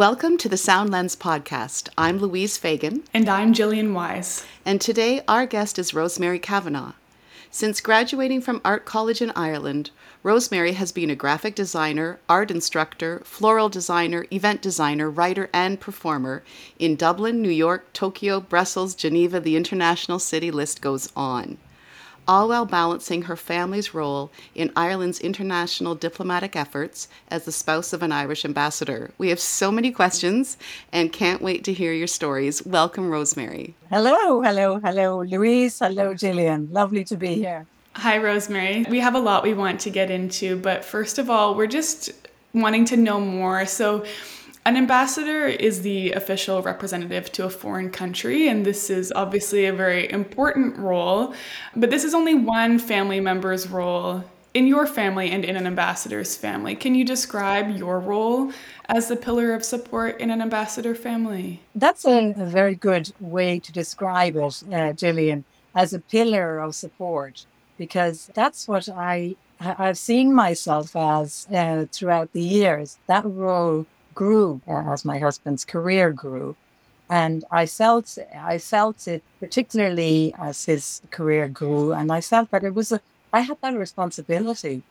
Welcome to the Sound Lens podcast. I'm Louise Fagan. And I'm Jillian Wise. And today our guest is Rosemary Kavanagh. Since graduating from Art College in Ireland, Rosemary has been a graphic designer, art instructor, floral designer, event designer, writer, and performer in Dublin, New York, Tokyo, Brussels, Geneva, the international city list goes on all while balancing her family's role in Ireland's international diplomatic efforts as the spouse of an Irish ambassador. We have so many questions and can't wait to hear your stories. Welcome, Rosemary. Hello, hello, hello, Louise. Hello, Jillian. Lovely to be here. Hi, Rosemary. We have a lot we want to get into, but first of all, we're just wanting to know more. So, an ambassador is the official representative to a foreign country, and this is obviously a very important role, but this is only one family member's role in your family and in an ambassador's family. Can you describe your role as the pillar of support in an ambassador family? That's a, a very good way to describe it, uh, Jillian, as a pillar of support, because that's what I I've seen myself as uh, throughout the years. That role grew as my husband's career grew. And I felt I felt it particularly as his career grew, and I felt that it was a I had that responsibility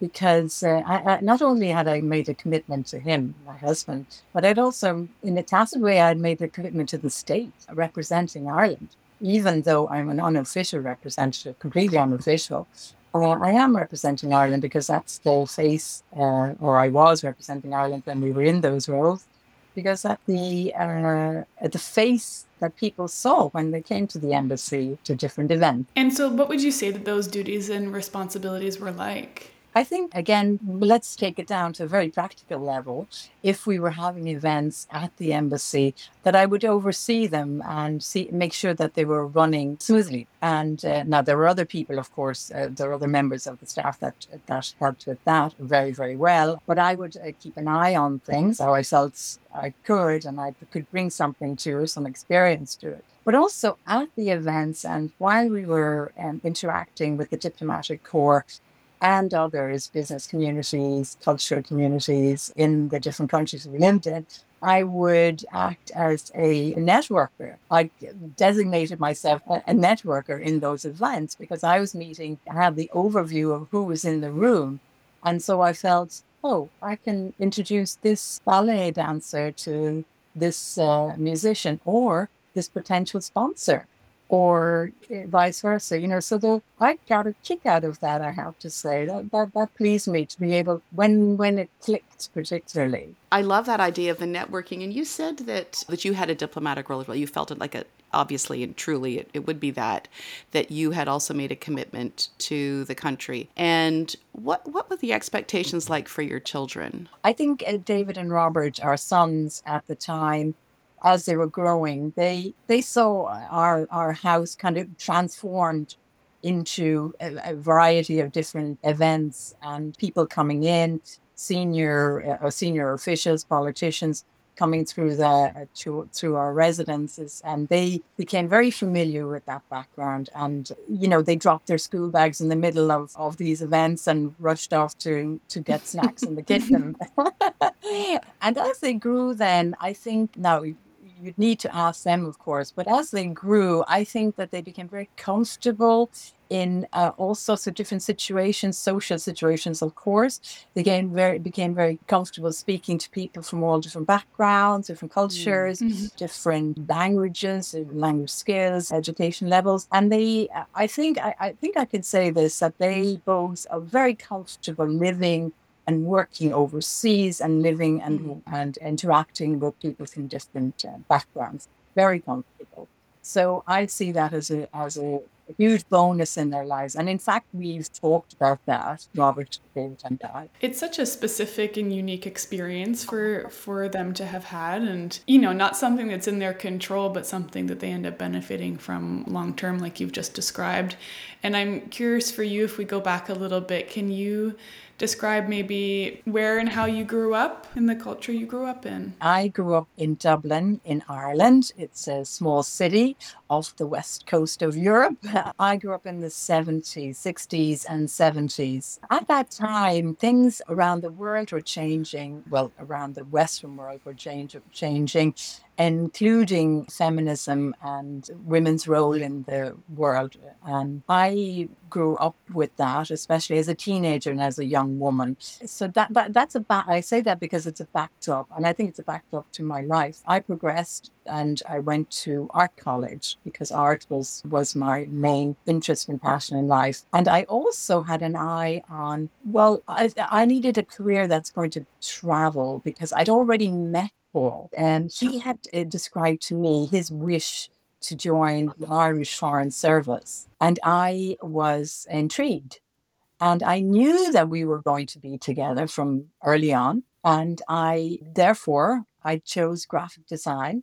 because uh, I, I, not only had I made a commitment to him, my husband, but I'd also, in a tacit way, I'd made a commitment to the state representing Ireland, even though I'm an unofficial representative, completely unofficial. Well, I am representing Ireland because that's the face, uh, or I was representing Ireland when we were in those roles, because that's the uh, the face that people saw when they came to the embassy to different events. And so, what would you say that those duties and responsibilities were like? I think, again, let's take it down to a very practical level. If we were having events at the embassy, that I would oversee them and see, make sure that they were running smoothly. And uh, now there were other people, of course, uh, there are other members of the staff that that helped with that very, very well. But I would uh, keep an eye on things, how I felt I could, and I could bring something to it, some experience to it but also at the events and while we were um, interacting with the diplomatic corps and others, business communities, cultural communities in the different countries we lived in, I would act as a networker. I designated myself a, networker in those events because I was meeting, I had the overview of who was in the room. And so I felt, oh, I can introduce this ballet dancer to this uh, musician or this potential sponsor or eh, vice versa. You know, so the, I got a kick out of that. I have to say that, that that pleased me to be able when when it clicked particularly. I love that idea of the networking. And you said that that you had a diplomatic role as well. You felt it like a obviously and truly it, it would be that that you had also made a commitment to the country and what what were the expectations like for your children i think uh, david and robert our sons at the time as they were growing, they they saw our our house kind of transformed into a, a variety of different events and people coming in, senior uh, senior officials, politicians coming through the uh, to, through our residences and they became very familiar with that background. And you know they dropped their school bags in the middle of, of these events and rushed off to to get snacks in the kitchen. And as they grew then i think now you'd need to ask them, of course. But as they grew, I think that they became very comfortable in uh, all sorts of different situations, social situations, of course. They became very, became very comfortable speaking to people from all different backgrounds, different cultures, mm-hmm. different languages, language skills, education levels. And they, I think, I, I think I can say this that they both are very comfortable living and working overseas and living and, mm. and interacting with people from different uh, backgrounds. Very comfortable. So I see that as a, as a huge bonus in their lives. And in fact, we've talked about that, Robert, David, and I. It's such a specific and unique experience for for them to have had, and you know, not something that's in their control, but something that they end up benefiting from long term, like you've just described. And I'm curious for you, if we go back a little bit, can you describe maybe where and how you grew up in the culture you grew up in. I grew up in Dublin, in Ireland. It's a small city off the west coast of Europe. I grew up in the 70s, 60s, and 70s. At that time, things around the world were changing. Well, around the Western world were change, changing including feminism and women's role in the world. And I grew up with that, especially as a teenager and as a young woman. So that, that that's a back. I say that because it's a backdrop, and I think it's a backdrop to my life. I progressed and I went to art college because art was was my main interest and passion in life. And I also had an eye on well, I, I needed a career that's going to travel because I'd already met Paul. And he had uh, described to me his wish to join the Irish Foreign Service. And I was intrigued. And I knew that we were going to be together from early on. And I, therefore, I chose graphic design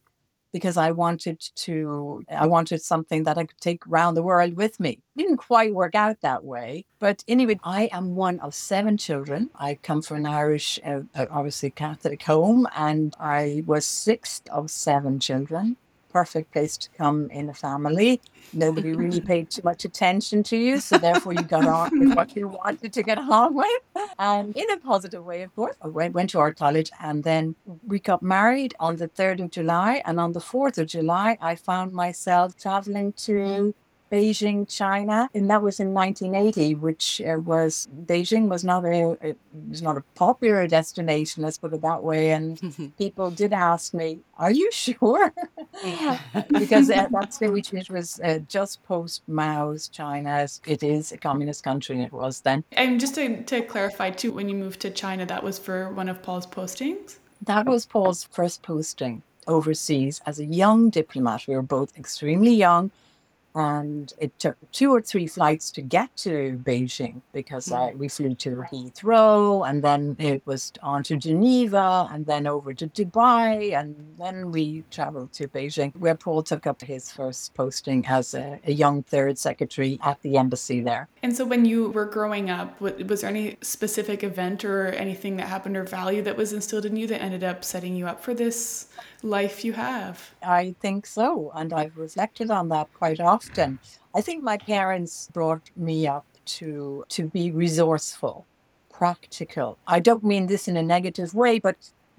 because I wanted to, I wanted something that I could take around the world with me. It didn't quite work out that way. But anyway, I am one of seven children. I come from an Irish, uh, uh obviously Catholic home, and I was sixth of seven children perfect place to come in a family. Nobody really paid too much attention to you, so therefore you got on with what you wanted to get along with. And in a positive way, of course, I went, went to art college and then we got married on the 3rd of July. And on the 4th of July, I found myself traveling to Beijing, China, and that was in 1980, which uh, was Beijing was not a it was not a popular destination, let's put it that way. And people did ask me, "Are you sure?" because at that stage it was uh, just post Mao's China. It is a communist country, and it was then. And just to, to clarify too, when you moved to China, that was for one of Paul's postings. That was Paul's first posting overseas as a young diplomat. We were both extremely young and it took two or three flights to get to Beijing because uh, we flew to Heathrow and then it was on to Geneva and then over to Dubai and then we traveled to Beijing where Paul took up his first posting as a, a young third secretary at the embassy there. And so when you were growing up, was there any specific event or anything that happened or value that was instilled in you that ended up setting you up for this life you have? I think so. And I've reflected on that quite often. I think my parents brought me up to to be resourceful, practical. I don't mean this in a negative way, but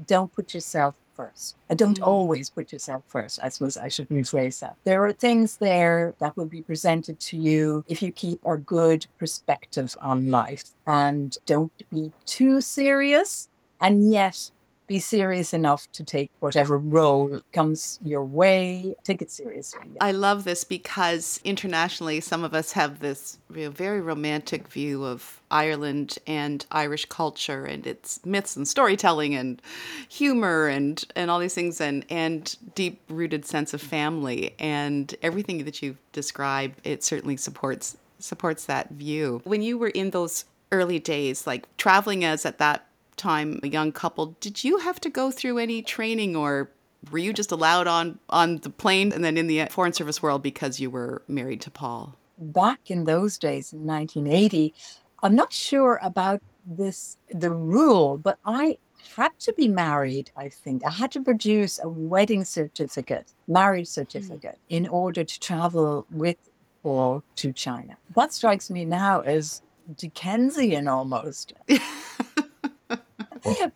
don't put yourself first. I don't mm. always put yourself first. I suppose I should rephrase that. There are things there that will be presented to you if you keep a good perspective on life and don't be too serious and yet be serious enough to take whatever role comes your way. Take it seriously. I love this because internationally, some of us have this very romantic view of Ireland and Irish culture and its myths and storytelling and humor and, and all these things and, and deep rooted sense of family. And everything that you've described, it certainly supports supports that view. When you were in those early days, like traveling as at that time a young couple, did you have to go through any training or were you just allowed on on the plane and then in the foreign service world because you were married to Paul? Back in those days in 1980, I'm not sure about this the rule, but I had to be married, I think. I had to produce a wedding certificate, marriage certificate, mm. in order to travel with Paul to China. What strikes me now is Dickensian almost.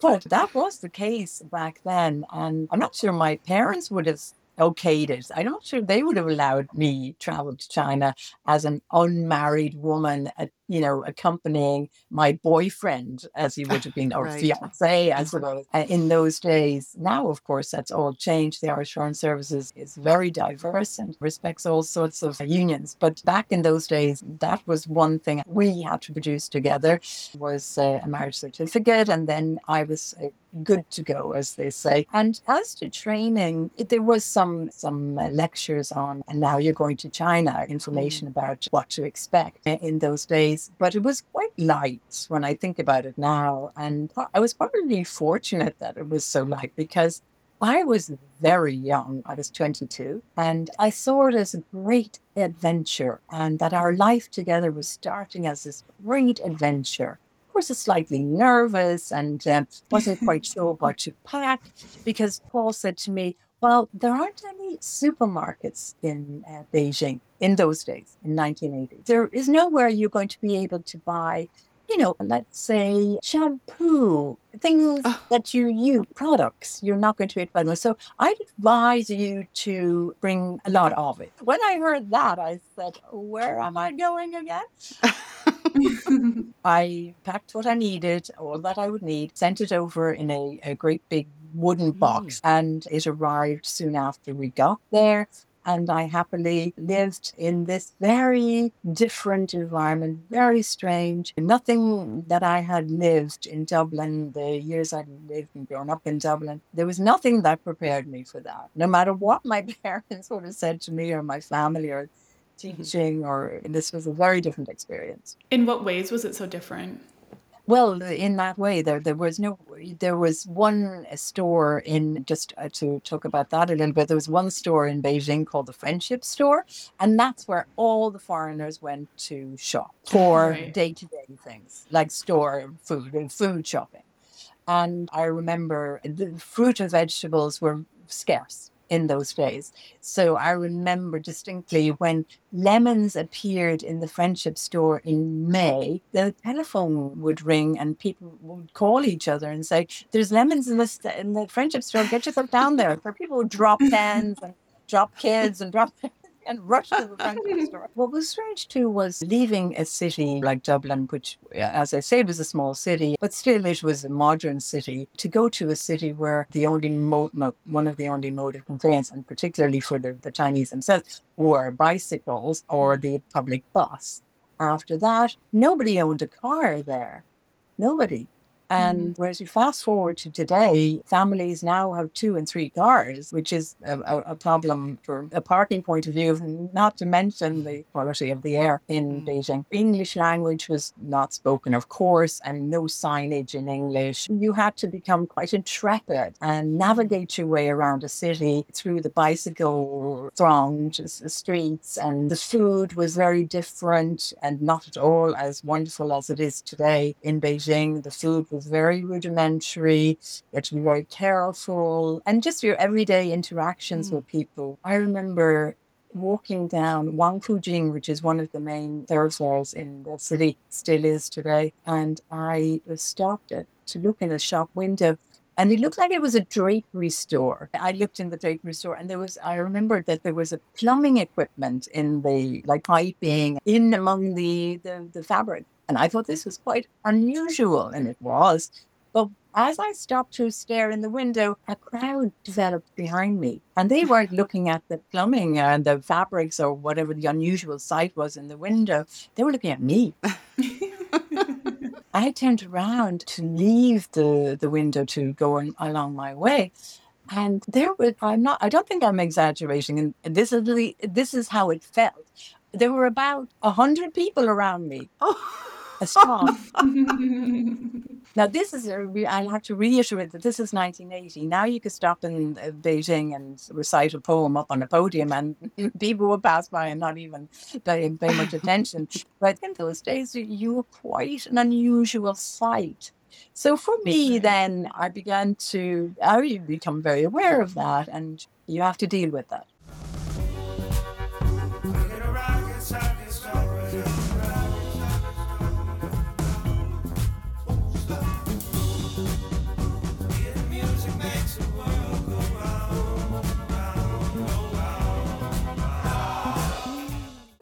but that was the case back then. And I'm not sure my parents would have okayed it. I'm not sure they would have allowed me travel to China as an unmarried woman at you know, accompanying my boyfriend as he would have been, or right. fiance, as suppose, uh, in those days. Now, of course, that's all changed. The Irish Foreign Services is very diverse and respects all sorts of unions. But back in those days, that was one thing we had to produce together was uh, a marriage certificate, and then I was uh, good to go, as they say. And as to training, it, there was some some uh, lectures on, and now you're going to China, information mm. about what to expect in those days but it was quite light when I think about it now. And I was probably fortunate that it was so light because I was very young. I was 22, and I saw it as a great adventure, and that our life together was starting as this great adventure. of course, slightly nervous and um, wasn't quite sure what to pack because Paul said to me, well, there aren't any supermarkets in uh, Beijing in those days, in 1980. There is nowhere you're going to be able to buy, you know, let's say shampoo, things oh. that you use, products you're not going to be able to buy them. So I'd advise you to bring a lot of it. When I heard that, I said, where am I going again? I packed what I needed, all that I would need, sent it over in a, a great big wooden box, mm. and it arrived soon after we got there. And I happily lived in this very different environment, very strange. Nothing that I had lived in Dublin, the years I'd lived and grown up in Dublin, there was nothing that prepared me for that. No matter what my parents would have said to me or my family or mm-hmm. teaching, or this was a very different experience. In what ways was it so different? Well, in that way, there there was no there was one uh, store in just uh, to talk about that a little bit. There was one store in Beijing called the Friendship Store, and that's where all the foreigners went to shop for day to day things like store food and food shopping. And I remember uh, the fruit and vegetables were scarce in those days. So I remember distinctly when lemons appeared in the friendship store in May, the telephone would ring and people would call each other and say, There's lemons in the, in the friendship store, get yourself down there. So people would drop pens and drop kids and drop and rushed to the Franklin store. What was strange too was leaving a city like Dublin, which, as I say, was a small city, but still it was a modern city, to go to a city where the only mode, one of the only mode of conveyance, and particularly for the, the Chinese themselves, were bicycles or the public bus. After that, nobody owned a car there. Nobody. And mm-hmm. whereas you fast forward to today, families now have two and three cars, which is a, a, problem from a parking point of view, not to mention the quality of the air in mm. Beijing. English language was not spoken, of course, and no signage in English. You had to become quite intrepid and navigate your way around a city through the bicycle thronged streets. And the food was very different and not at all as wonderful as it is today in Beijing. The food was very rudimentary. You had to be very careful and just your everyday interactions mm. with people. I remember walking down Wangfujing, which is one of the main thoroughfares in the city, still is today. And I was stopped at, to look in a shop window and it looked like it was a drapery store. I looked in the drapery store and there was, I remembered that there was a plumbing equipment in the, like piping in among the, the, the fabric. And I thought this was quite unusual, and it was. But as I stopped to stare in the window, a crowd developed behind me. And they weren't looking at the plumbing and the fabrics or whatever the unusual sight was in the window. They were looking at me. I turned around to leave the, the window to go on, along my way. And there were, I'm not, I don't think I'm exaggerating. And this is, the, this is how it felt. There were about a hundred people around me. Oh a now, this is, a, I'll have to reiterate that this is 1980. Now you could stop in uh, Beijing and recite a poem up on a podium, and people would pass by and not even pay, pay much attention. But in those days, you were quite an unusual sight. So for me, then I began to, I become very aware of that, and you have to deal with that.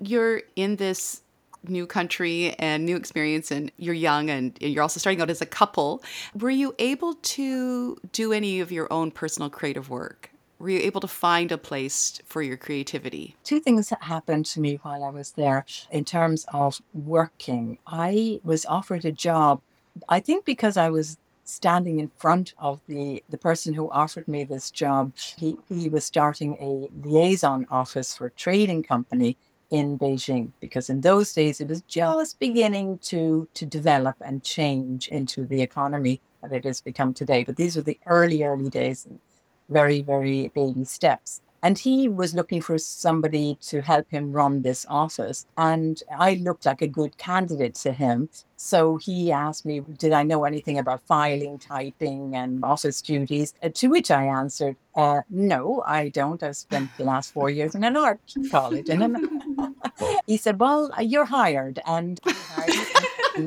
You're in this new country and new experience and you're young and you're also starting out as a couple were you able to do any of your own personal creative work? Were you able to find a place for your creativity? Two things that happened to me while i was there in terms of working. I was offered a job i think because i was standing in front of the, the person who offered me this job. He, he was starting a liaison office for a trading company in Beijing because in those days it was just beginning to to develop and change into the economy that it has become today. But these were the early, early days and very, very baby steps. And he was looking for somebody to help him run this office. And I looked like a good candidate to him. So he asked me, did I know anything about filing, typing, and office duties? Uh, to which I answered, uh, no, I don't. I've spent the last four years in an art college. And he said, well, you're hired. And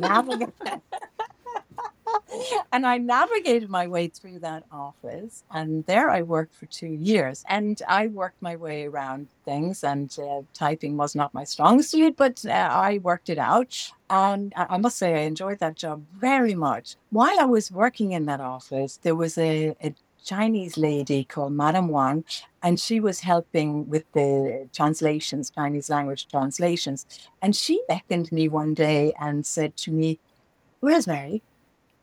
and I navigated my way through that office. And there I worked for two years. And I worked my way around things. And uh, typing was not my strong suit, but uh, I worked it out. And I must say, I enjoyed that job very much. While I was working in that office, there was a, a Chinese lady called Madame Wang, and she was helping with the translations, Chinese language translations. And she beckoned me one day and said to me, Rosemary,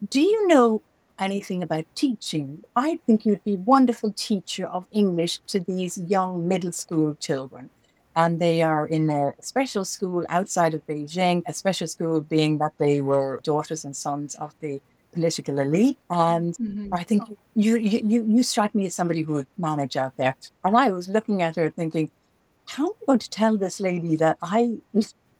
do you know anything about teaching? I think you'd be a wonderful teacher of English to these young middle school children. And they are in a special school outside of Beijing, a special school being that they were daughters and sons of the political elite. And mm-hmm. I think you, you, you strike me as somebody who would manage out there. And I was looking at her thinking, how am I going to tell this lady that I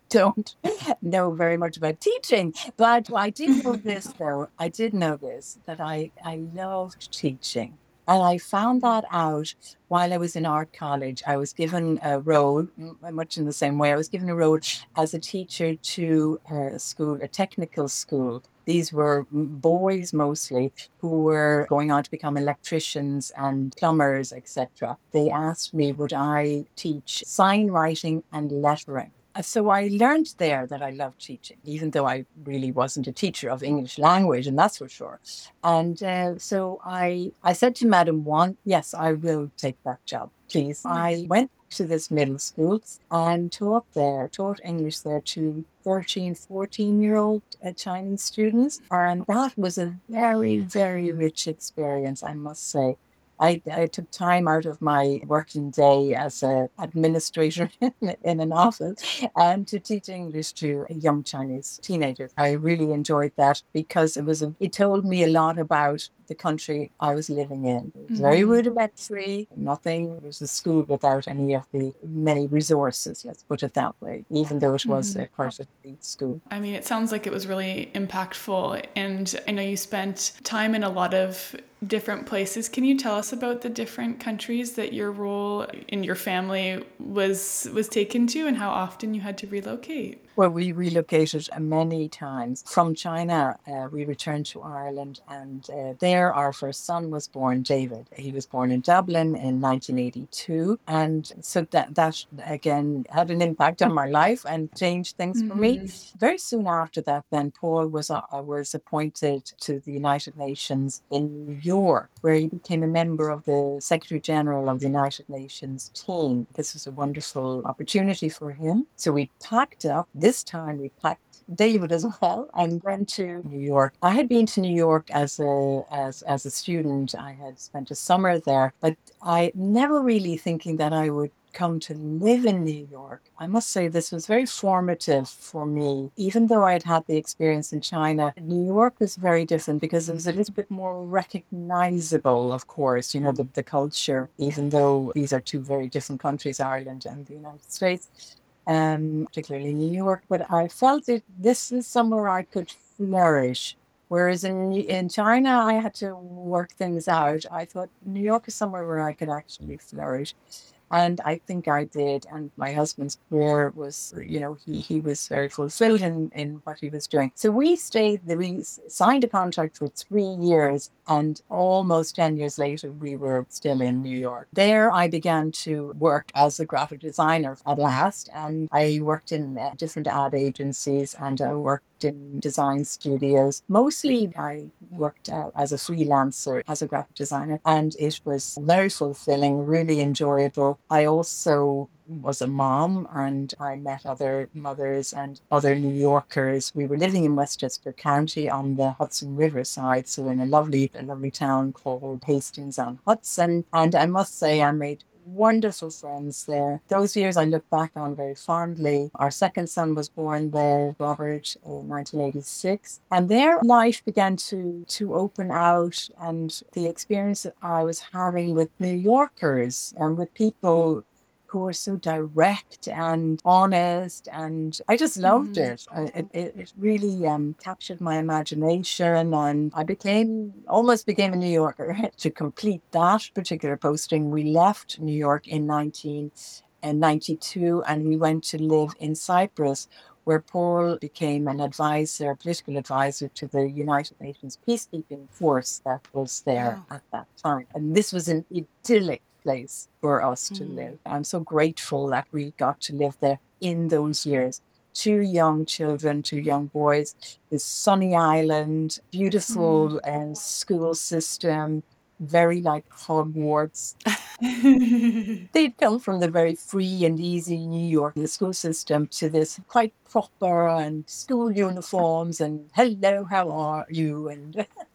don't know very much about teaching. But I did know this, though. I did know this that I, I loved teaching. And I found that out while I was in art college. I was given a role, much in the same way, I was given a role as a teacher to a school, a technical school. These were boys mostly who were going on to become electricians and plumbers, etc. They asked me, would I teach sign writing and lettering? Uh, so I learned there that I loved teaching, even though I really wasn't a teacher of English language, and that's for sure. And uh, so I, I said to Madam Wang, yes, I will take that job, please. I went to this middle school and taught there, taught English there to 13, 14 year old uh, Chinese students. And that was a very, very rich experience, I must say. I, I took time out of my working day as an administrator in an office and to teach English to young Chinese teenagers. I really enjoyed that because it was a, it told me a lot about the country I was living in. It was very mm-hmm. rudimentary, nothing. It was a school without any of the many resources, let's put it that way, even though it was mm-hmm. a quite elite school. I mean, it sounds like it was really impactful. And I know you spent time in a lot of different places. Can you tell us about the different countries that your role in your family was was taken to and how often you had to relocate? Well, we relocated many times. From China, uh, we returned to Ireland, and uh, there our first son was born, David. He was born in Dublin in 1982. And so that, that again had an impact on my life and changed things mm-hmm. for me. Mm-hmm. Very soon after that, then Paul was, uh, was appointed to the United Nations in New York, where he became a member of the Secretary General of the United Nations team. This was a wonderful opportunity for him. So we packed up this time we packed David as well and went to New York. I had been to New York as a as as a student. I had spent a summer there, but I never really thinking that I would come to live in New York. I must say this was very formative for me. Even though I had had the experience in China, New York was very different because it was a little bit more recognizable, of course, you know, the, the culture, even though these are two very different countries, Ireland and the United States um, particularly New York. But I felt that this is somewhere I could flourish. Whereas in in China, I had to work things out. I thought New York is somewhere where I could actually flourish. And I think I did. And my husband's career was, you know, he, he was very fulfilled in, in what he was doing. So we stayed, we signed a contract for three years. And almost 10 years later, we were still in New York. There, I began to work as a graphic designer at last. And I worked in uh, different ad agencies and I worked in design studios. Mostly, I worked uh, as a freelancer, as a graphic designer, and it was very fulfilling, really enjoyable. I also was a mom and I met other mothers and other New Yorkers. We were living in Westchester County on the Hudson River side, so in a lovely, a lovely town called Hastings on Hudson. And I must say, I made wonderful friends there. Those years I look back on very fondly. Our second son was born there, Robert, in 1986. And their life began to, to open out and the experience that I was having with New Yorkers and with people who were so direct and honest. And I just loved mm. it. it. It, really um, captured my imagination. And I became, almost became a New Yorker. to complete that particular posting, we left New York in 1992 and we went to live in Cyprus where Paul became an advisor, political advisor to the United Nations peacekeeping force that was there at that time. And this was an idyllic place for us to mm. live. I'm so grateful that we got to live there in those years. Two young children, two young boys, this sunny island, beautiful mm. uh, school system, very like Hogwarts. They'd come from the very free and easy New York school system to this quite proper and school uniforms and hello, how are you? And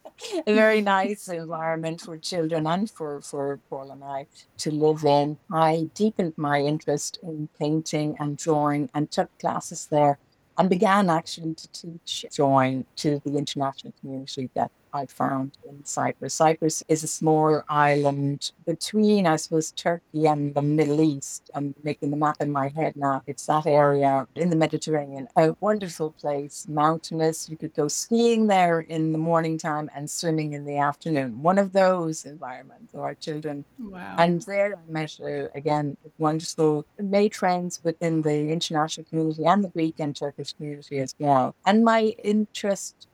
a very nice environment for children and for, for Paul and I to live in. I deepened my interest in painting and drawing and took classes there and began actually to teach drawing to the international community that I found in Cyprus. Cyprus is a small island between, I suppose, Turkey and the Middle East. I'm making the map in my head now. It's that area in the Mediterranean. A wonderful place, mountainous. You could go skiing there in the morning time and swimming in the afternoon. One of those environments for our children. Wow. And there I met, uh, again, wonderful, made friends within the international community and the Greek and Turkish community as well. And my interest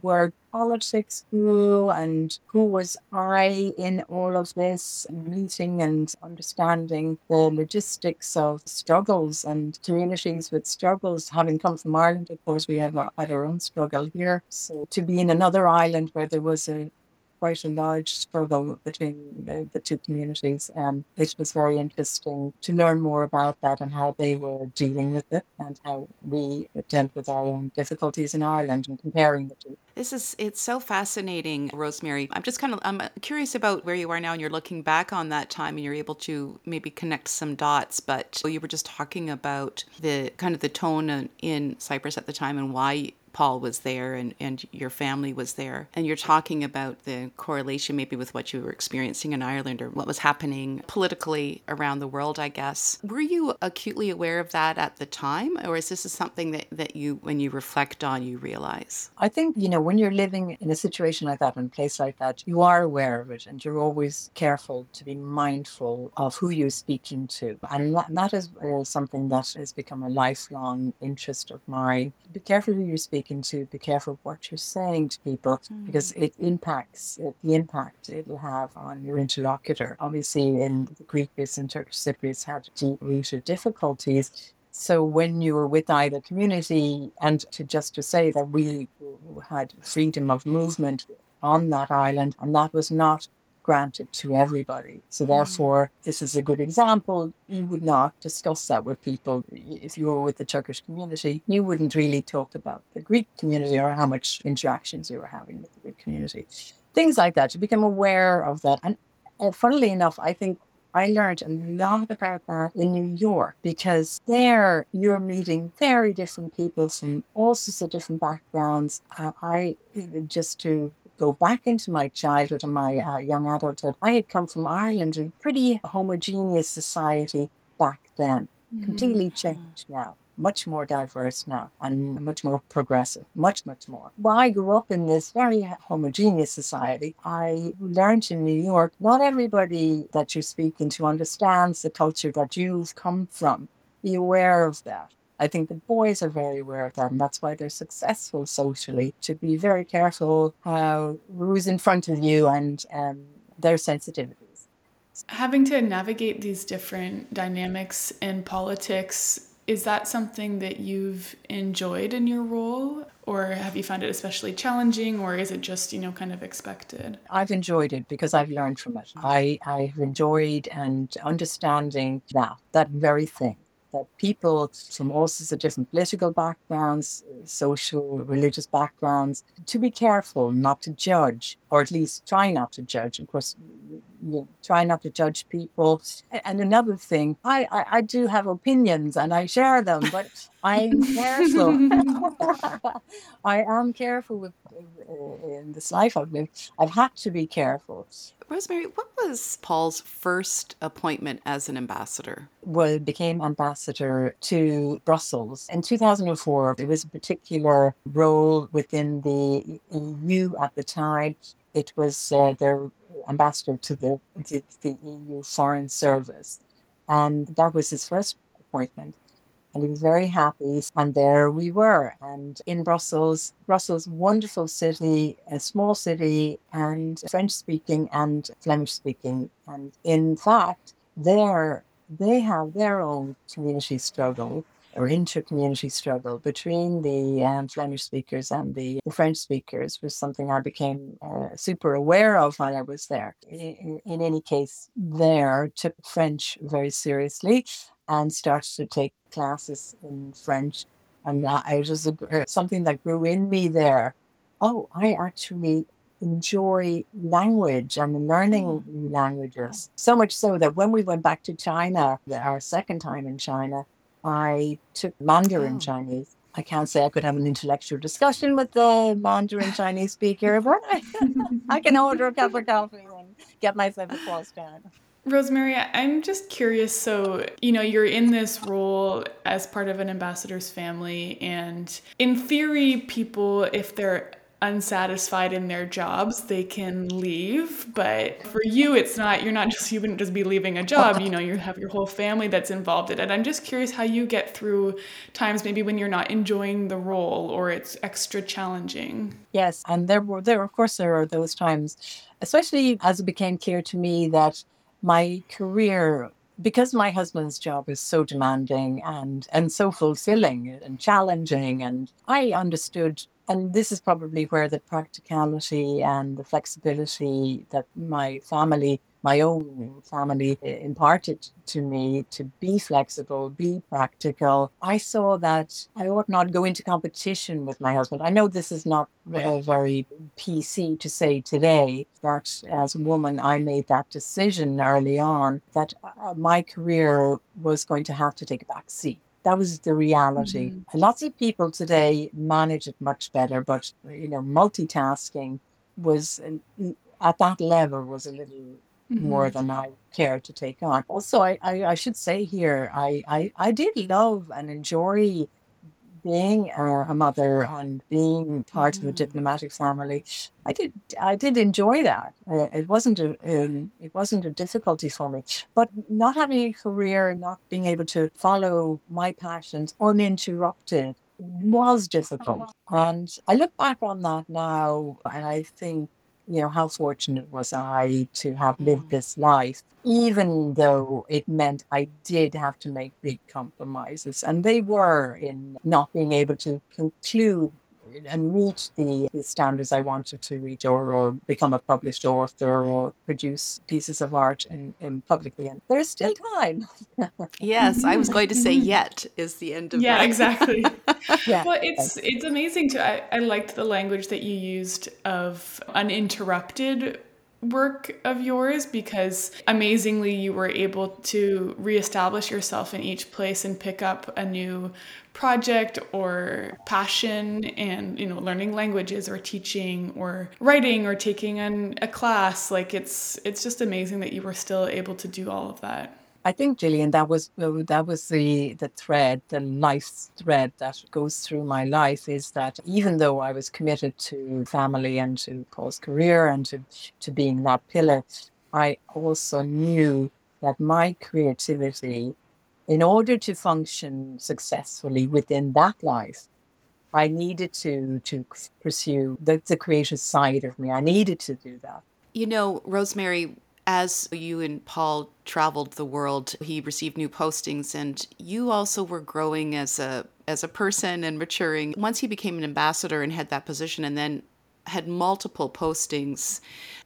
where politics grew and who was I in all of this and meeting and understanding the logistics of struggles and communities with struggles. Having come from Ireland, of course, we had, had our own struggle here. So to be in another island where there was a quite a large struggle between the, the two communities. And it was very interesting to learn more about that and how they were dealing with it and how we dealt with our own difficulties in Ireland and comparing the two. This is it's so fascinating, Rosemary. I'm just kind of I'm curious about where you are now and you're looking back on that time and you're able to maybe connect some dots, but you were just talking about the kind of the tone in Cyprus at the time and why Paul was there and, and your family was there. And you're talking about the correlation maybe with what you were experiencing in Ireland or what was happening politically around the world, I guess. Were you acutely aware of that at the time? Or is this something that, that you, when you reflect on, you realize? I think, you know, when you're living in a situation like that, in a place like that, you are aware of it and you're always careful to be mindful of who you're speaking to. And that, is all something that has become a lifelong interest of mine. Be careful who you're speaking speaking to, be careful what you're saying to people mm. because it impacts it, the impact it will have on your interlocutor. Obviously, in the Greeks and Turkish Cypriots had deep rooted difficulties. So when you were with either community, and to just to say that we had freedom of movement on that island, and that was not granted to everybody. So mm. therefore, this is a good example. You would not discuss that with people. If you were with the Turkish community, you wouldn't really talk about the Greek community or how much interactions you were having with the Greek community. Things like that. You become aware of that. And uh, funnily enough, I think I learned a lot about that in New York because there you're meeting very different people from all sorts of different backgrounds. Uh, I just to go back into my childhood and my uh, young adulthood, I had come from Ireland, a pretty homogeneous society back then. Mm-hmm. Completely changed now much more diverse now and much more progressive, much, much more. While I grew up in this very homogeneous society, I learned in New York, not everybody that you're speaking to understands the culture that you've come from. Be aware of that. I think the boys are very aware of that, and that's why they're successful socially. To be very careful how who's in front of you and um, their sensitivities. Having to navigate these different dynamics in politics, is that something that you've enjoyed in your role? Or have you found it especially challenging, or is it just, you know, kind of expected? I've enjoyed it because I've learned from it. I, I've enjoyed and understanding that, that very thing that people from all sorts of different political backgrounds, social, religious backgrounds, to be careful not to judge or at least try not to judge. Of course, you try not to judge people. And another thing, I, I, I do have opinions and I share them, but I'm careful. I am careful with in this life I've lived. I've had to be careful. Rosemary, what was Paul's first appointment as an ambassador? Well, became ambassador to Brussels in 2004. It was a particular role within the EU at the time. It was uh, their ambassador to the, to the EU Foreign Service. And that was his first appointment. And he was very happy. And there we were. And in Brussels, Brussels, wonderful city, a small city, and French speaking and Flemish speaking. And in fact, there they have their own community struggle or inter-community struggle between the um, Flemish speakers and the, French speakers was something I became uh, super aware of while I was there. In, in, any case, there took French very seriously and started to take classes in French. And that it was a, something that grew in me there. Oh, I actually enjoy language and learning mm. languages. So much so that when we went back to China, our second time in China, I took Mandarin oh. Chinese. I can't say I could have an intellectual discussion with the Mandarin Chinese speaker, but I, I can order a cup of coffee and get myself a cross down. Rosemary, I'm just curious. So, you know, you're in this role as part of an ambassador's family, and in theory, people, if they're unsatisfied in their jobs, they can leave. But for you, it's not, you're not just, you wouldn't just be leaving a job, you know, you have your whole family that's involved in it. I'm just curious how you get through times maybe when you're not enjoying the role or it's extra challenging. Yes. And there were, there, of course, there are those times, especially as it became clear to me that my career because my husband's job is so demanding and and so fulfilling and challenging and i understood and this is probably where the practicality and the flexibility that my family, my own family, imparted to me to be flexible, be practical. I saw that I ought not go into competition with my husband. I know this is not very PC to say today, but as a woman, I made that decision early on that uh, my career was going to have to take a back seat that was the reality. Mm-hmm. Lots of people today manage it much better, but you know, multitasking was at that level was a little mm-hmm. more than I care to take on. Also, I, I, I should say here, I, I, I did love and enjoy being a mother and being part mm-hmm. of a mm-hmm. diplomatic family, I did I did enjoy that. Uh, it wasn't a um, it wasn't a difficulty for me, but not having a career, not being able to follow my passions uninterrupted was difficult. And I look back on that now, and I think you know, how fortunate was I to have lived mm. this life, even though it meant I did have to make big compromises. And they were in not being able to conclude and reach the, the standards I wanted to reach or, or become a published author or produce pieces of art in, in publicly. And there's still time. yes, I was going to say yet is the end of Yeah, that. exactly. yeah. Well, it's it's amazing to I, I liked the language that you used of uninterrupted work of yours because amazingly you were able to reestablish yourself in each place and pick up a new project or passion and you know learning languages or teaching or writing or taking an, a class. Like it's it's just amazing that you were still able to do all of that I think, Jillian, that was uh, that was the the thread, the life thread that goes through my life is that even though I was committed to family and to Paul's career and to to being that pillar, I also knew that my creativity, in order to function successfully within that life, I needed to to pursue the, the creative side of me. I needed to do that. You know, Rosemary, as you and Paul traveled the world, he received new postings and you also were growing as a as a person and maturing. Once he became an ambassador and had that position and then had multiple postings,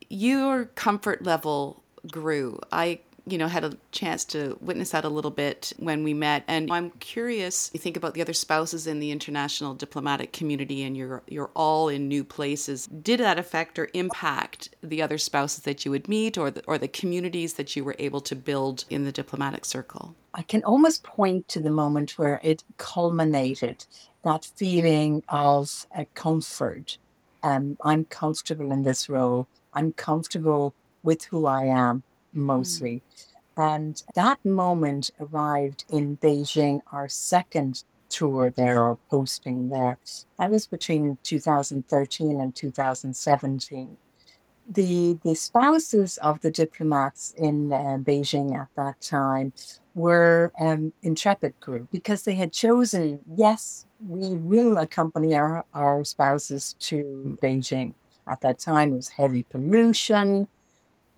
your comfort level grew. I you know, had a chance to witness that a little bit when we met. And I'm curious, you think about the other spouses in the international diplomatic community and you're you're all in new places. Did that affect or impact the other spouses that you would meet or the, or the communities that you were able to build in the diplomatic circle? I can almost point to the moment where it culminated, that feeling of a comfort. Um, I'm comfortable in this role. I'm comfortable with who I am mostly. Mm. And that moment arrived in Beijing, our second tour there or posting there. That was between 2013 and 2017. The, the spouses of the diplomats in uh, Beijing at that time were um, intrepid group because they had chosen, yes, we will accompany our, our spouses to Beijing. At that time, it was heavy pollution.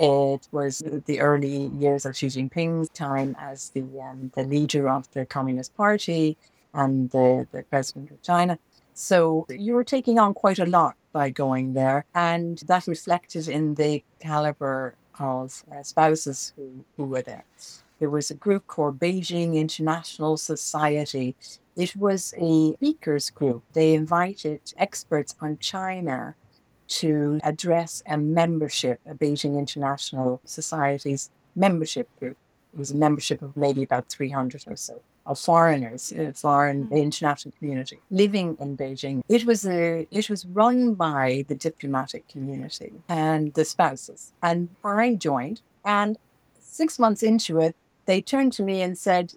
It was the early years of Xi Jinping's time as the um, the leader of the Communist Party and the, the president of China. So you were taking on quite a lot by going there, and that reflected in the caliber of uh, spouses who, who were there. There was a group called Beijing International Society. It was a speakers group. They invited experts on China to address a membership, a Beijing International Society's membership group. It was a membership of maybe about 300 or so of foreigners, uh, foreign the mm-hmm. international community living in Beijing. It was a, it was run by the diplomatic community and the spouses. And I joined, and six months into it, they turned to me and said,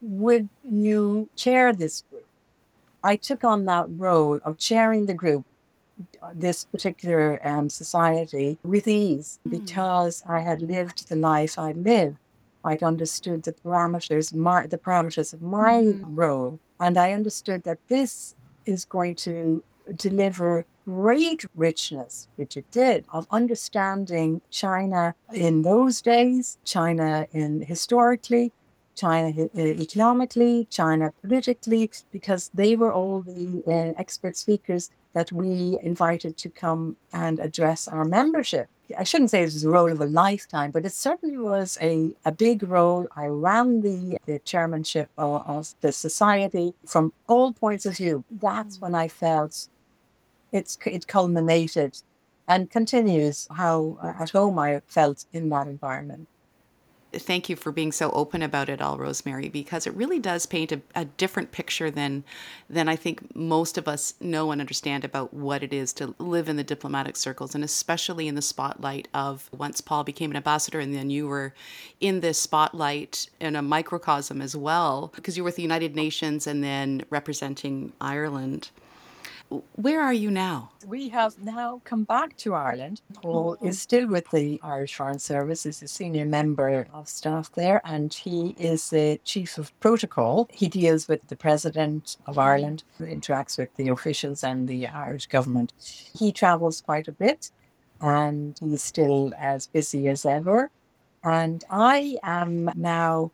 "Would you chair this group?" I took on that role of chairing the group this particular um, society with ease mm. because I had lived the life I lived. I'd understood the parameters, my, the parameters of my mm. role, and I understood that this is going to deliver great richness, which it did, of understanding China in those days, China in historically, China economically, China politically, because they were all the uh, expert speakers that we invited to come and address our membership. I shouldn't say it was a role of a lifetime, but it certainly was a, a big role. I ran the, the chairmanship of, of the society from all points of view. That's when I felt it's it culminated and continues how at home I felt in that environment thank you for being so open about it all, Rosemary, because it really does paint a, a, different picture than than I think most of us know and understand about what it is to live in the diplomatic circles, and especially in the spotlight of once Paul became an ambassador, and then you were in this spotlight in a microcosm as well, because you were with the United Nations and then representing Ireland. Where are you now? We have now come back to Ireland. Paul oh. is still with the Irish Foreign Service, is a senior member of staff there, and he is the chief of protocol. He deals with the president of mm-hmm. Ireland, interacts with the officials and the Irish government. He travels quite a bit, and he's still as busy as ever. And I am now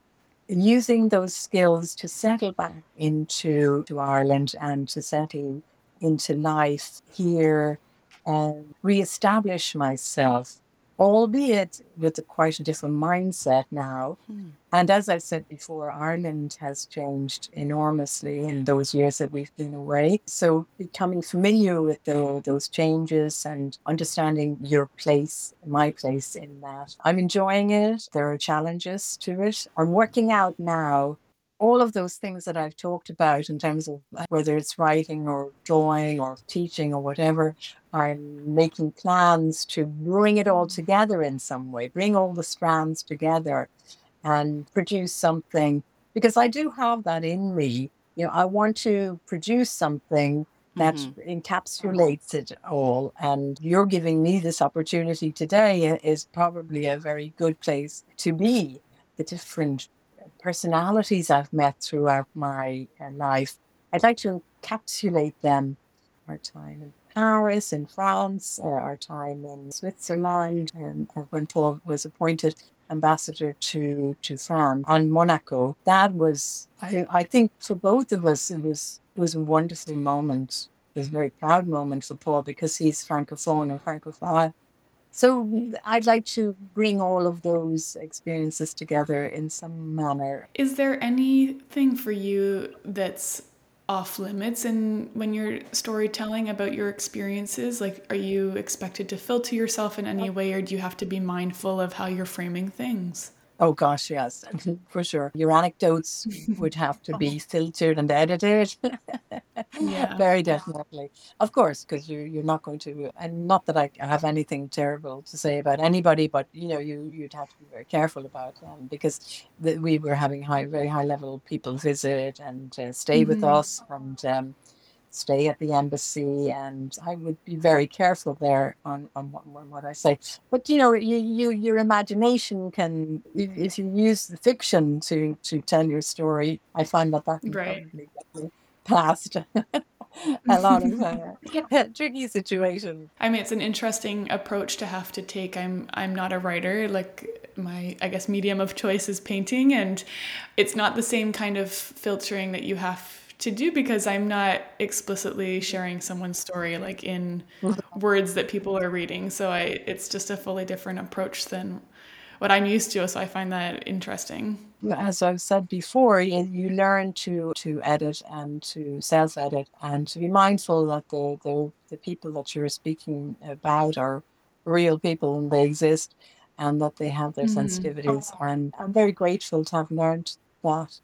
using those skills to settle back into to Ireland and to settle into life here and reestablish myself, albeit with a quite a different mindset now. Hmm. And as I've said before, Ireland has changed enormously in those years that we've been away. So becoming familiar with the, those changes and understanding your place, my place in that. I'm enjoying it. There are challenges to it. I'm working out now all of those things that I've talked about in terms of whether it's writing or drawing or teaching or whatever, I'm making plans to bring it all together in some way, bring all the strands together and produce something because I do have that in me. You know, I want to produce something that mm-hmm. encapsulates it all. And you're giving me this opportunity today is probably a very good place to be. The different personalities I've met throughout my uh, life. I'd like to encapsulate them. Our time in Paris, in France, uh, our time in Switzerland, and uh, when Paul was appointed ambassador to, to France on Monaco. That was, I, I think, for both of us, it was it was a wonderful moment. It was a very proud moment for Paul because he's francophone and francophile So I'd like to bring all of those experiences together in some manner. Is there anything for you that's off limits and when you're storytelling about your experiences like are you expected to filter yourself in any way or do you have to be mindful of how you're framing things Oh gosh, yes, for sure. Your anecdotes would have to be filtered and edited. yeah. Very definitely. Of course, because you're, you're not going to and not that I have anything terrible to say about anybody, but you know, you you'd have to be very careful about um, because the, we were having high very high level people visit and uh, stay mm-hmm. with us and um, stay at the embassy, and I would be very careful there on, on what, on what I say. But you know, you, you your imagination can, if you use the fiction to to tell your story, I find that that can right. probably past a lot of uh, tricky situations. I mean, it's an interesting approach to have to take. I'm I'm not a writer. Like my I guess medium of choice is painting, and it's not the same kind of filtering that you have to do because I'm not explicitly sharing someone's story like in words that people are reading. So I it's just a fully different approach than what I'm used to. So I find that interesting. As I've said before, you, you learn to to edit and to self edit and to be mindful that the, the the people that you're speaking about are real people and they exist and that they have their mm-hmm. sensitivities. And I'm very grateful to have learned that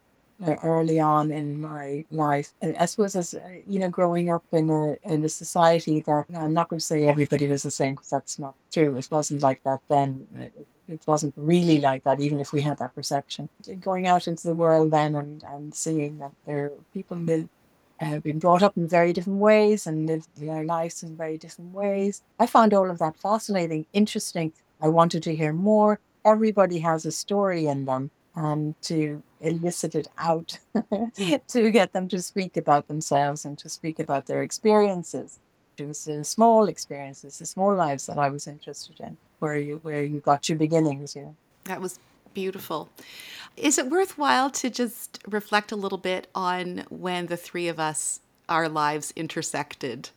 early on in my life. And I suppose as uh, you know, growing up in a in a society that I'm not going to say everybody was the same because that's not true. It wasn't like that then. It, it wasn't really like that, even if we had that perception. Going out into the world then and, and seeing that there are people live have been brought up in very different ways and live their lives in very different ways. I found all of that fascinating, interesting. I wanted to hear more. Everybody has a story in them um, to elicit it out hmm. to get them to speak about themselves and to speak about their experiences. It was the small experiences, the small lives that I was interested in, where you where you got your beginnings. Know. That was beautiful. Is it worthwhile to just reflect a little bit on when the three of us, our lives intersected?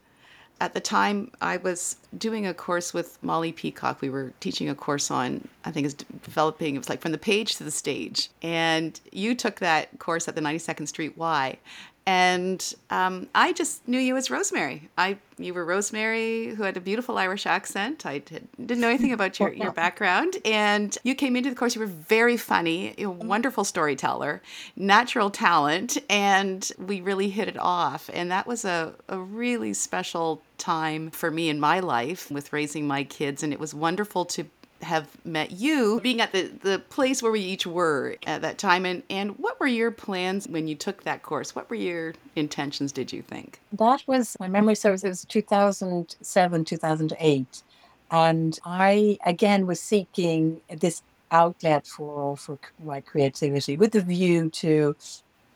At the time I was doing a course with Molly Peacock. We were teaching a course on, I think it's developing, it was like from the page to the stage. And you took that course at the 92nd Street Y and um, I just knew you as Rosemary. I you were Rosemary who had a beautiful Irish accent. I did, not know anything about your, your background, and you came into the course. You were very funny, a wonderful storyteller, natural talent, and we really hit it off. And that was a, a really special time for me in my life with raising my kids, and it was wonderful to have met you, being at the, the place where we each were at that time. And, and what were your plans when you took that course? What were your intentions, did you think? That was, my memory serves, it was 2007, 2008. And I, again, was seeking this outlet for, for my creativity with the view to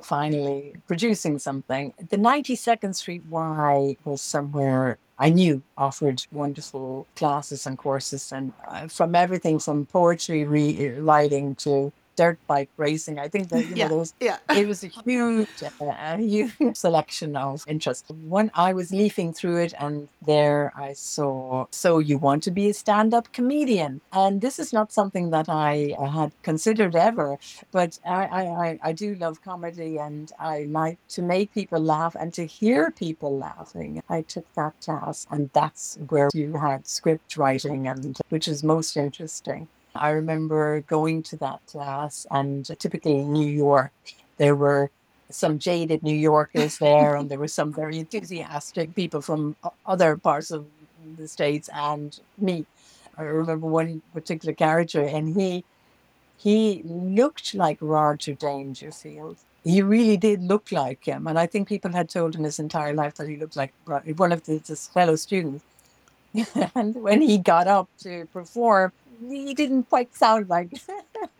finally producing something. The 92nd Street Y was somewhere I knew offered wonderful classes and courses, and uh, from everything from poetry re- writing to dirt bike racing. I think that you yeah, know those, yeah. it was a huge, uh, huge selection of interest. When I was leafing through it, and there I saw, so you want to be a stand-up comedian, and this is not something that I had considered ever, but I, I, I do love comedy, and I like to make people laugh and to hear people laughing. I took that class, and that's where you had script writing, and which is most interesting. I remember going to that class, and typically in New York, there were some jaded New Yorkers there, and there were some very enthusiastic people from other parts of the States, and me. I remember one particular character, and he he looked like Roger Dangerfield. He really did look like him, and I think people had told him his entire life that he looked like one of his fellow students. and when he got up to perform, he didn't quite sound like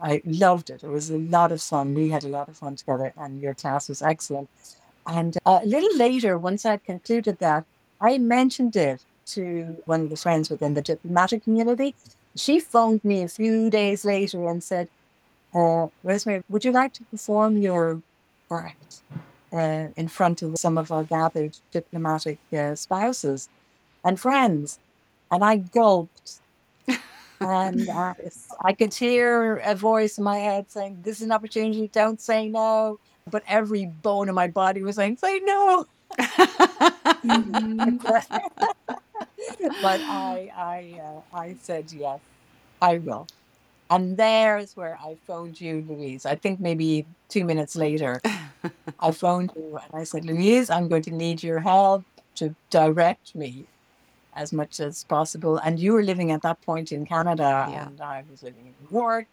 I loved it. It was a lot of fun. We had a lot of fun together, and your class was excellent. And uh, a little later, once I'd concluded that, I mentioned it to one of the friends within the diplomatic community. She phoned me a few days later and said, uh, Rosemary, would you like to perform your part uh, in front of some of our gathered diplomatic uh, spouses and friends. And I gulped. and uh, I could hear a voice in my head saying, This is an opportunity, don't say no. But every bone in my body was saying, Say no. but I, I, uh, I said yes, I will. And there's where I phoned you, Louise. I think maybe two minutes later, I phoned you and I said, Louise, I'm going to need your help to direct me as much as possible. And you were living at that point in Canada, yeah. and I was living in New York,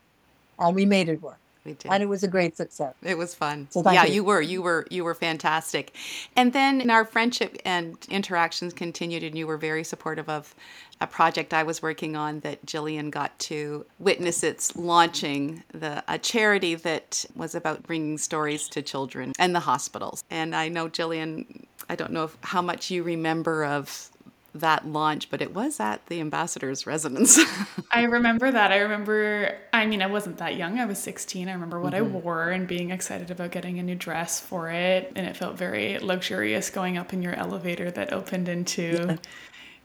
and we made it work. We did. And it was a great success. It was fun. So yeah, you. you. were. You were you were fantastic. And then our friendship and interactions continued and you were very supportive of a project I was working on that Jillian got to witness its launching, the a charity that was about bringing stories to children and the hospitals. And I know Jillian I don't know if, how much you remember of that launch, but it was at the ambassador's residence. I remember that. I remember, I mean, I wasn't that young. I was 16. I remember what mm-hmm. I wore and being excited about getting a new dress for it. And it felt very luxurious going up in your elevator that opened into. Yeah.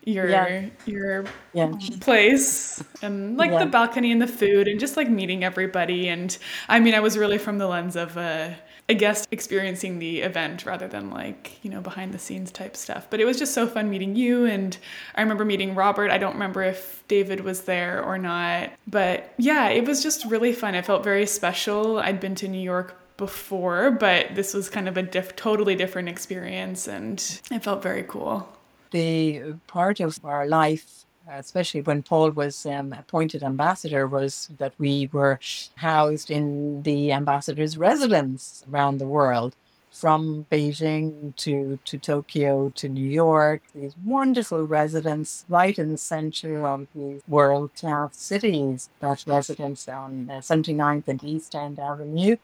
Your yeah. your yeah. place and like the balcony and the food and just like meeting everybody and I mean I was really from the lens of uh a guest experiencing the event rather than like, you know, behind the scenes type stuff. But it was just so fun meeting you. And I remember meeting Robert. I don't remember if David was there or not. But yeah, it was just really fun. It felt very special. I'd been to New York before, but this was kind of a diff- totally different experience and it felt very cool. The part of our life especially when Paul was um, appointed ambassador, was that we were housed in the ambassador's residence around the world, from Beijing to, to Tokyo to New York, these wonderful residents right in the center of these world class cities. That residence on uh, 79th and East End Avenue.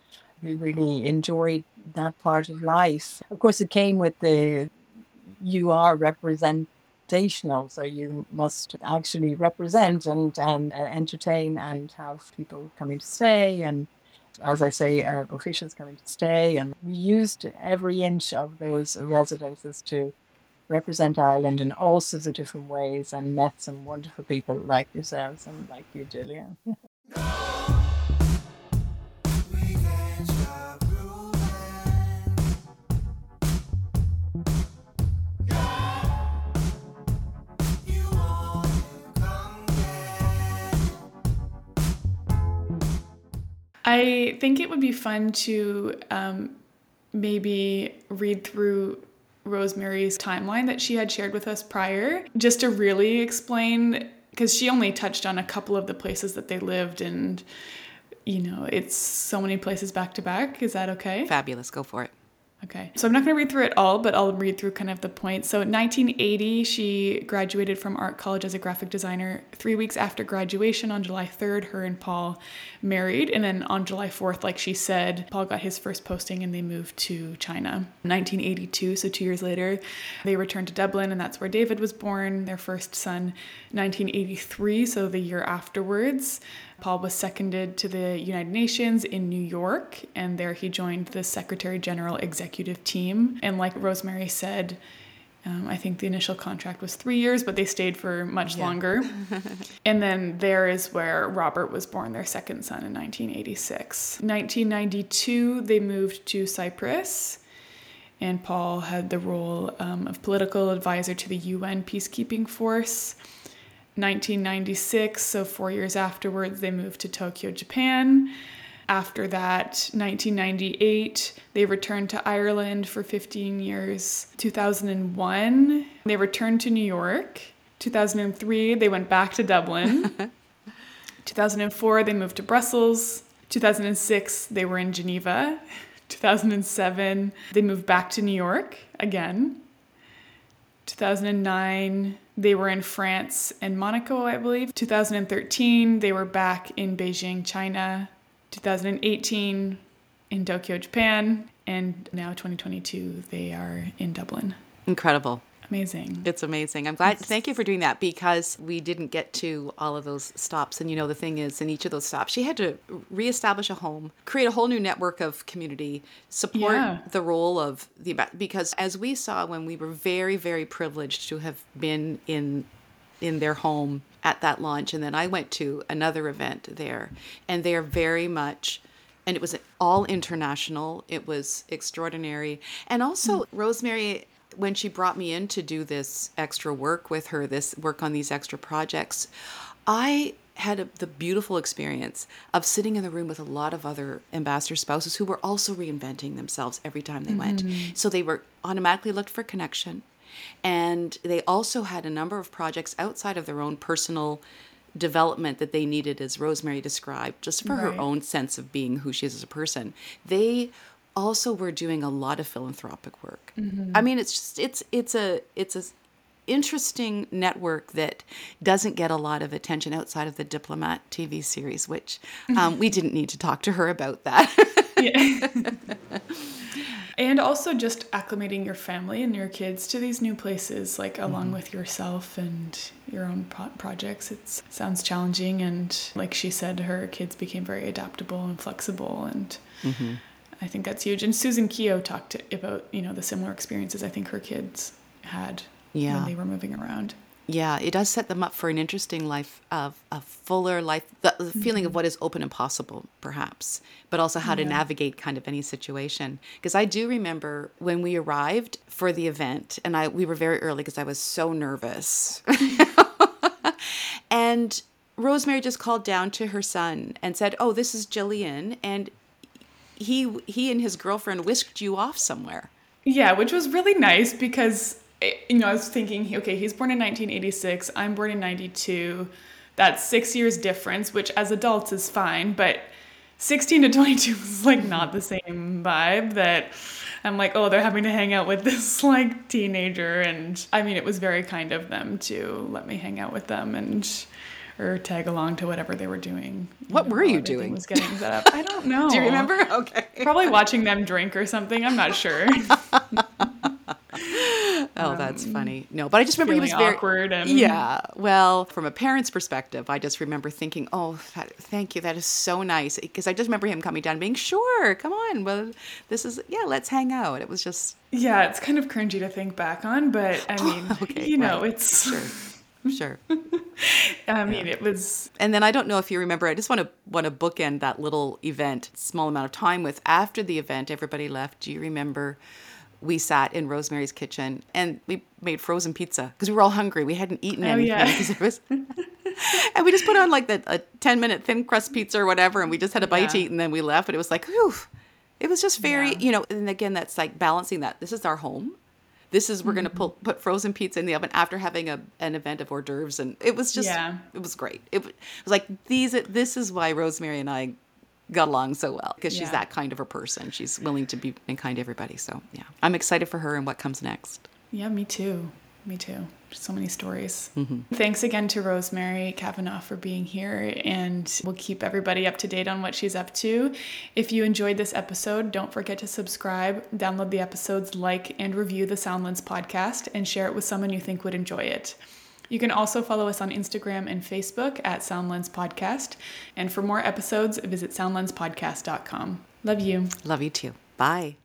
We really enjoyed that part of life. Of course, it came with the you are represent so you must actually represent and, and uh, entertain and have people coming to stay and as I say, uh, officials coming to stay. And we used every inch of those residences to represent Ireland in all sorts of different ways and met some wonderful people like yourselves and like you, Jillian. I think it would be fun to um, maybe read through Rosemary's timeline that she had shared with us prior, just to really explain, because she only touched on a couple of the places that they lived and you know, it's so many places back to back. Is that okay? Fabulous. Go for it. Okay. So I'm not going to read through it all, but I'll read through kind of the points. So in 1980, she graduated from art college as a graphic designer. Three weeks after graduation, on July 3rd, her and Paul married. And then on July 4th, like she said, Paul got his first posting and they moved to China. 1982, so two years later, they returned to Dublin, and that's where David was born, their first son. 1983, so the year afterwards, Paul was seconded to the United Nations in New York, and there he joined the Secretary General executive team. And like Rosemary said, um, I think the initial contract was three years, but they stayed for much yeah. longer. and then there is where Robert was born, their second son, in 1986. 1992, they moved to Cyprus, and Paul had the role um, of political advisor to the UN peacekeeping force. 1996, so four years afterwards, they moved to Tokyo, Japan. After that, 1998, they returned to Ireland for 15 years. 2001, they returned to New York. 2003, they went back to Dublin. 2004, they moved to Brussels. 2006, they were in Geneva. 2007, they moved back to New York again. 2009, they were in France and Monaco, I believe. 2013, they were back in Beijing, China. 2018, in Tokyo, Japan. And now 2022, they are in Dublin. Incredible. Amazing. It's amazing. I'm glad. Thank you for doing that because we didn't get to all of those stops. And you know, the thing is, in each of those stops, she had to reestablish a home, create a whole new network of community, support Yeah. the role of the because as we saw when we were very, very privileged to have been in in their home at that launch, and then I went to another event there, and they are very much and it was all international. It was extraordinary. And also, mm. Rosemary, when she brought me in to do this extra work with her, this work on these extra projects, I had a, the beautiful experience of sitting in the room with a lot of other ambassador spouses who were also reinventing themselves every time they went. Mm-hmm. So they were automatically looked for connection. And they also had a number of projects outside of their own personal development that they needed, as Rosemary described, just for her own sense of being who she is as a person. They also we're doing a lot of philanthropic work. Mm-hmm. I mean, it's just it's it's a it's a interesting network that doesn't get a lot of attention outside of the Diplomat TV series, which um, we didn't need to talk to her about that. Yeah. and also just acclimating your family and your kids to these new places, like along mm-hmm. with yourself and your own pro- projects. It sounds challenging, and like she said, her kids became very adaptable and flexible, and mm-hmm. I think that's huge. And Susan Keogh talked about you know the similar experiences I think her kids had Yeah. when they were moving around. Yeah, it does set them up for an interesting life of a fuller life, the, the feeling of mm-hmm. what is open and possible, perhaps, but also how to navigate kind of any situation. Because I do remember when we arrived for the event, and I we were very early because I was so nervous, and Rosemary just called down to her son and said, "Oh, this is Jillian," and he he and his girlfriend whisked you off somewhere. Yeah, which was really nice because eh, you know I was thinking, okay, he's born in 1986, I'm born in 92. That's six years difference, which as adults is fine, but 16 to 22 is like not the same vibe. That I'm like, oh, they're having to hang out with this like teenager, and I mean, it was very kind of them to let me hang out with them and. Or tag along to whatever they were doing. What were you doing? Was getting set up. I don't know. Do you remember? Okay. Probably watching them drink or something. I'm not sure. Oh, that's funny. No, but I just remember he was Um, very awkward and- yeah. Well, from a parent's perspective, I just remember thinking, "Oh, that, thank you. That is so nice." Because I just remember him coming down, being, "Sure, come on. Well, this is yeah. Let's hang out." It was just Yeah, it's kind of cringy to think back on, but I mean, Okay, you know, right. it's. sure. I mean, it was. And then I don't know if you remember. I just want to want to bookend that little event, small amount of time with. After the event, everybody left. Do you remember? We sat in Rosemary's kitchen and we made frozen pizza because we were all hungry. We hadn't eaten Oh, anything yeah. it was. and we just put on like the a ten minute thin crust pizza or whatever, and we just had a bite to eat, and then we left. But it was like, whew, it was just very, Yeah. you know. And again, that's like balancing that. This is our home. This is we're going to Mm-hmm. put put frozen pizza in the oven after having a an event of hors d'oeuvres, and it was just Yeah. it was great. It, was like these. This is why Rosemary and I got along so well because she's that kind of a person. She's willing to be and kind to everybody. So yeah, I'm excited for her and what comes next. Yeah, me too. Me too. So many stories. Mm-hmm. Thanks again to Rosemary Kavanaugh for being here, and we'll keep everybody up to date on what she's up to. If you enjoyed this episode, don't forget to subscribe, download the episodes, like, and review the Soundlens podcast, and share it with someone you think would enjoy it. You can also follow us on Instagram and Facebook at Soundlens Podcast. And for more episodes, visit soundlenspodcast.com. Love you. Love you too. Bye.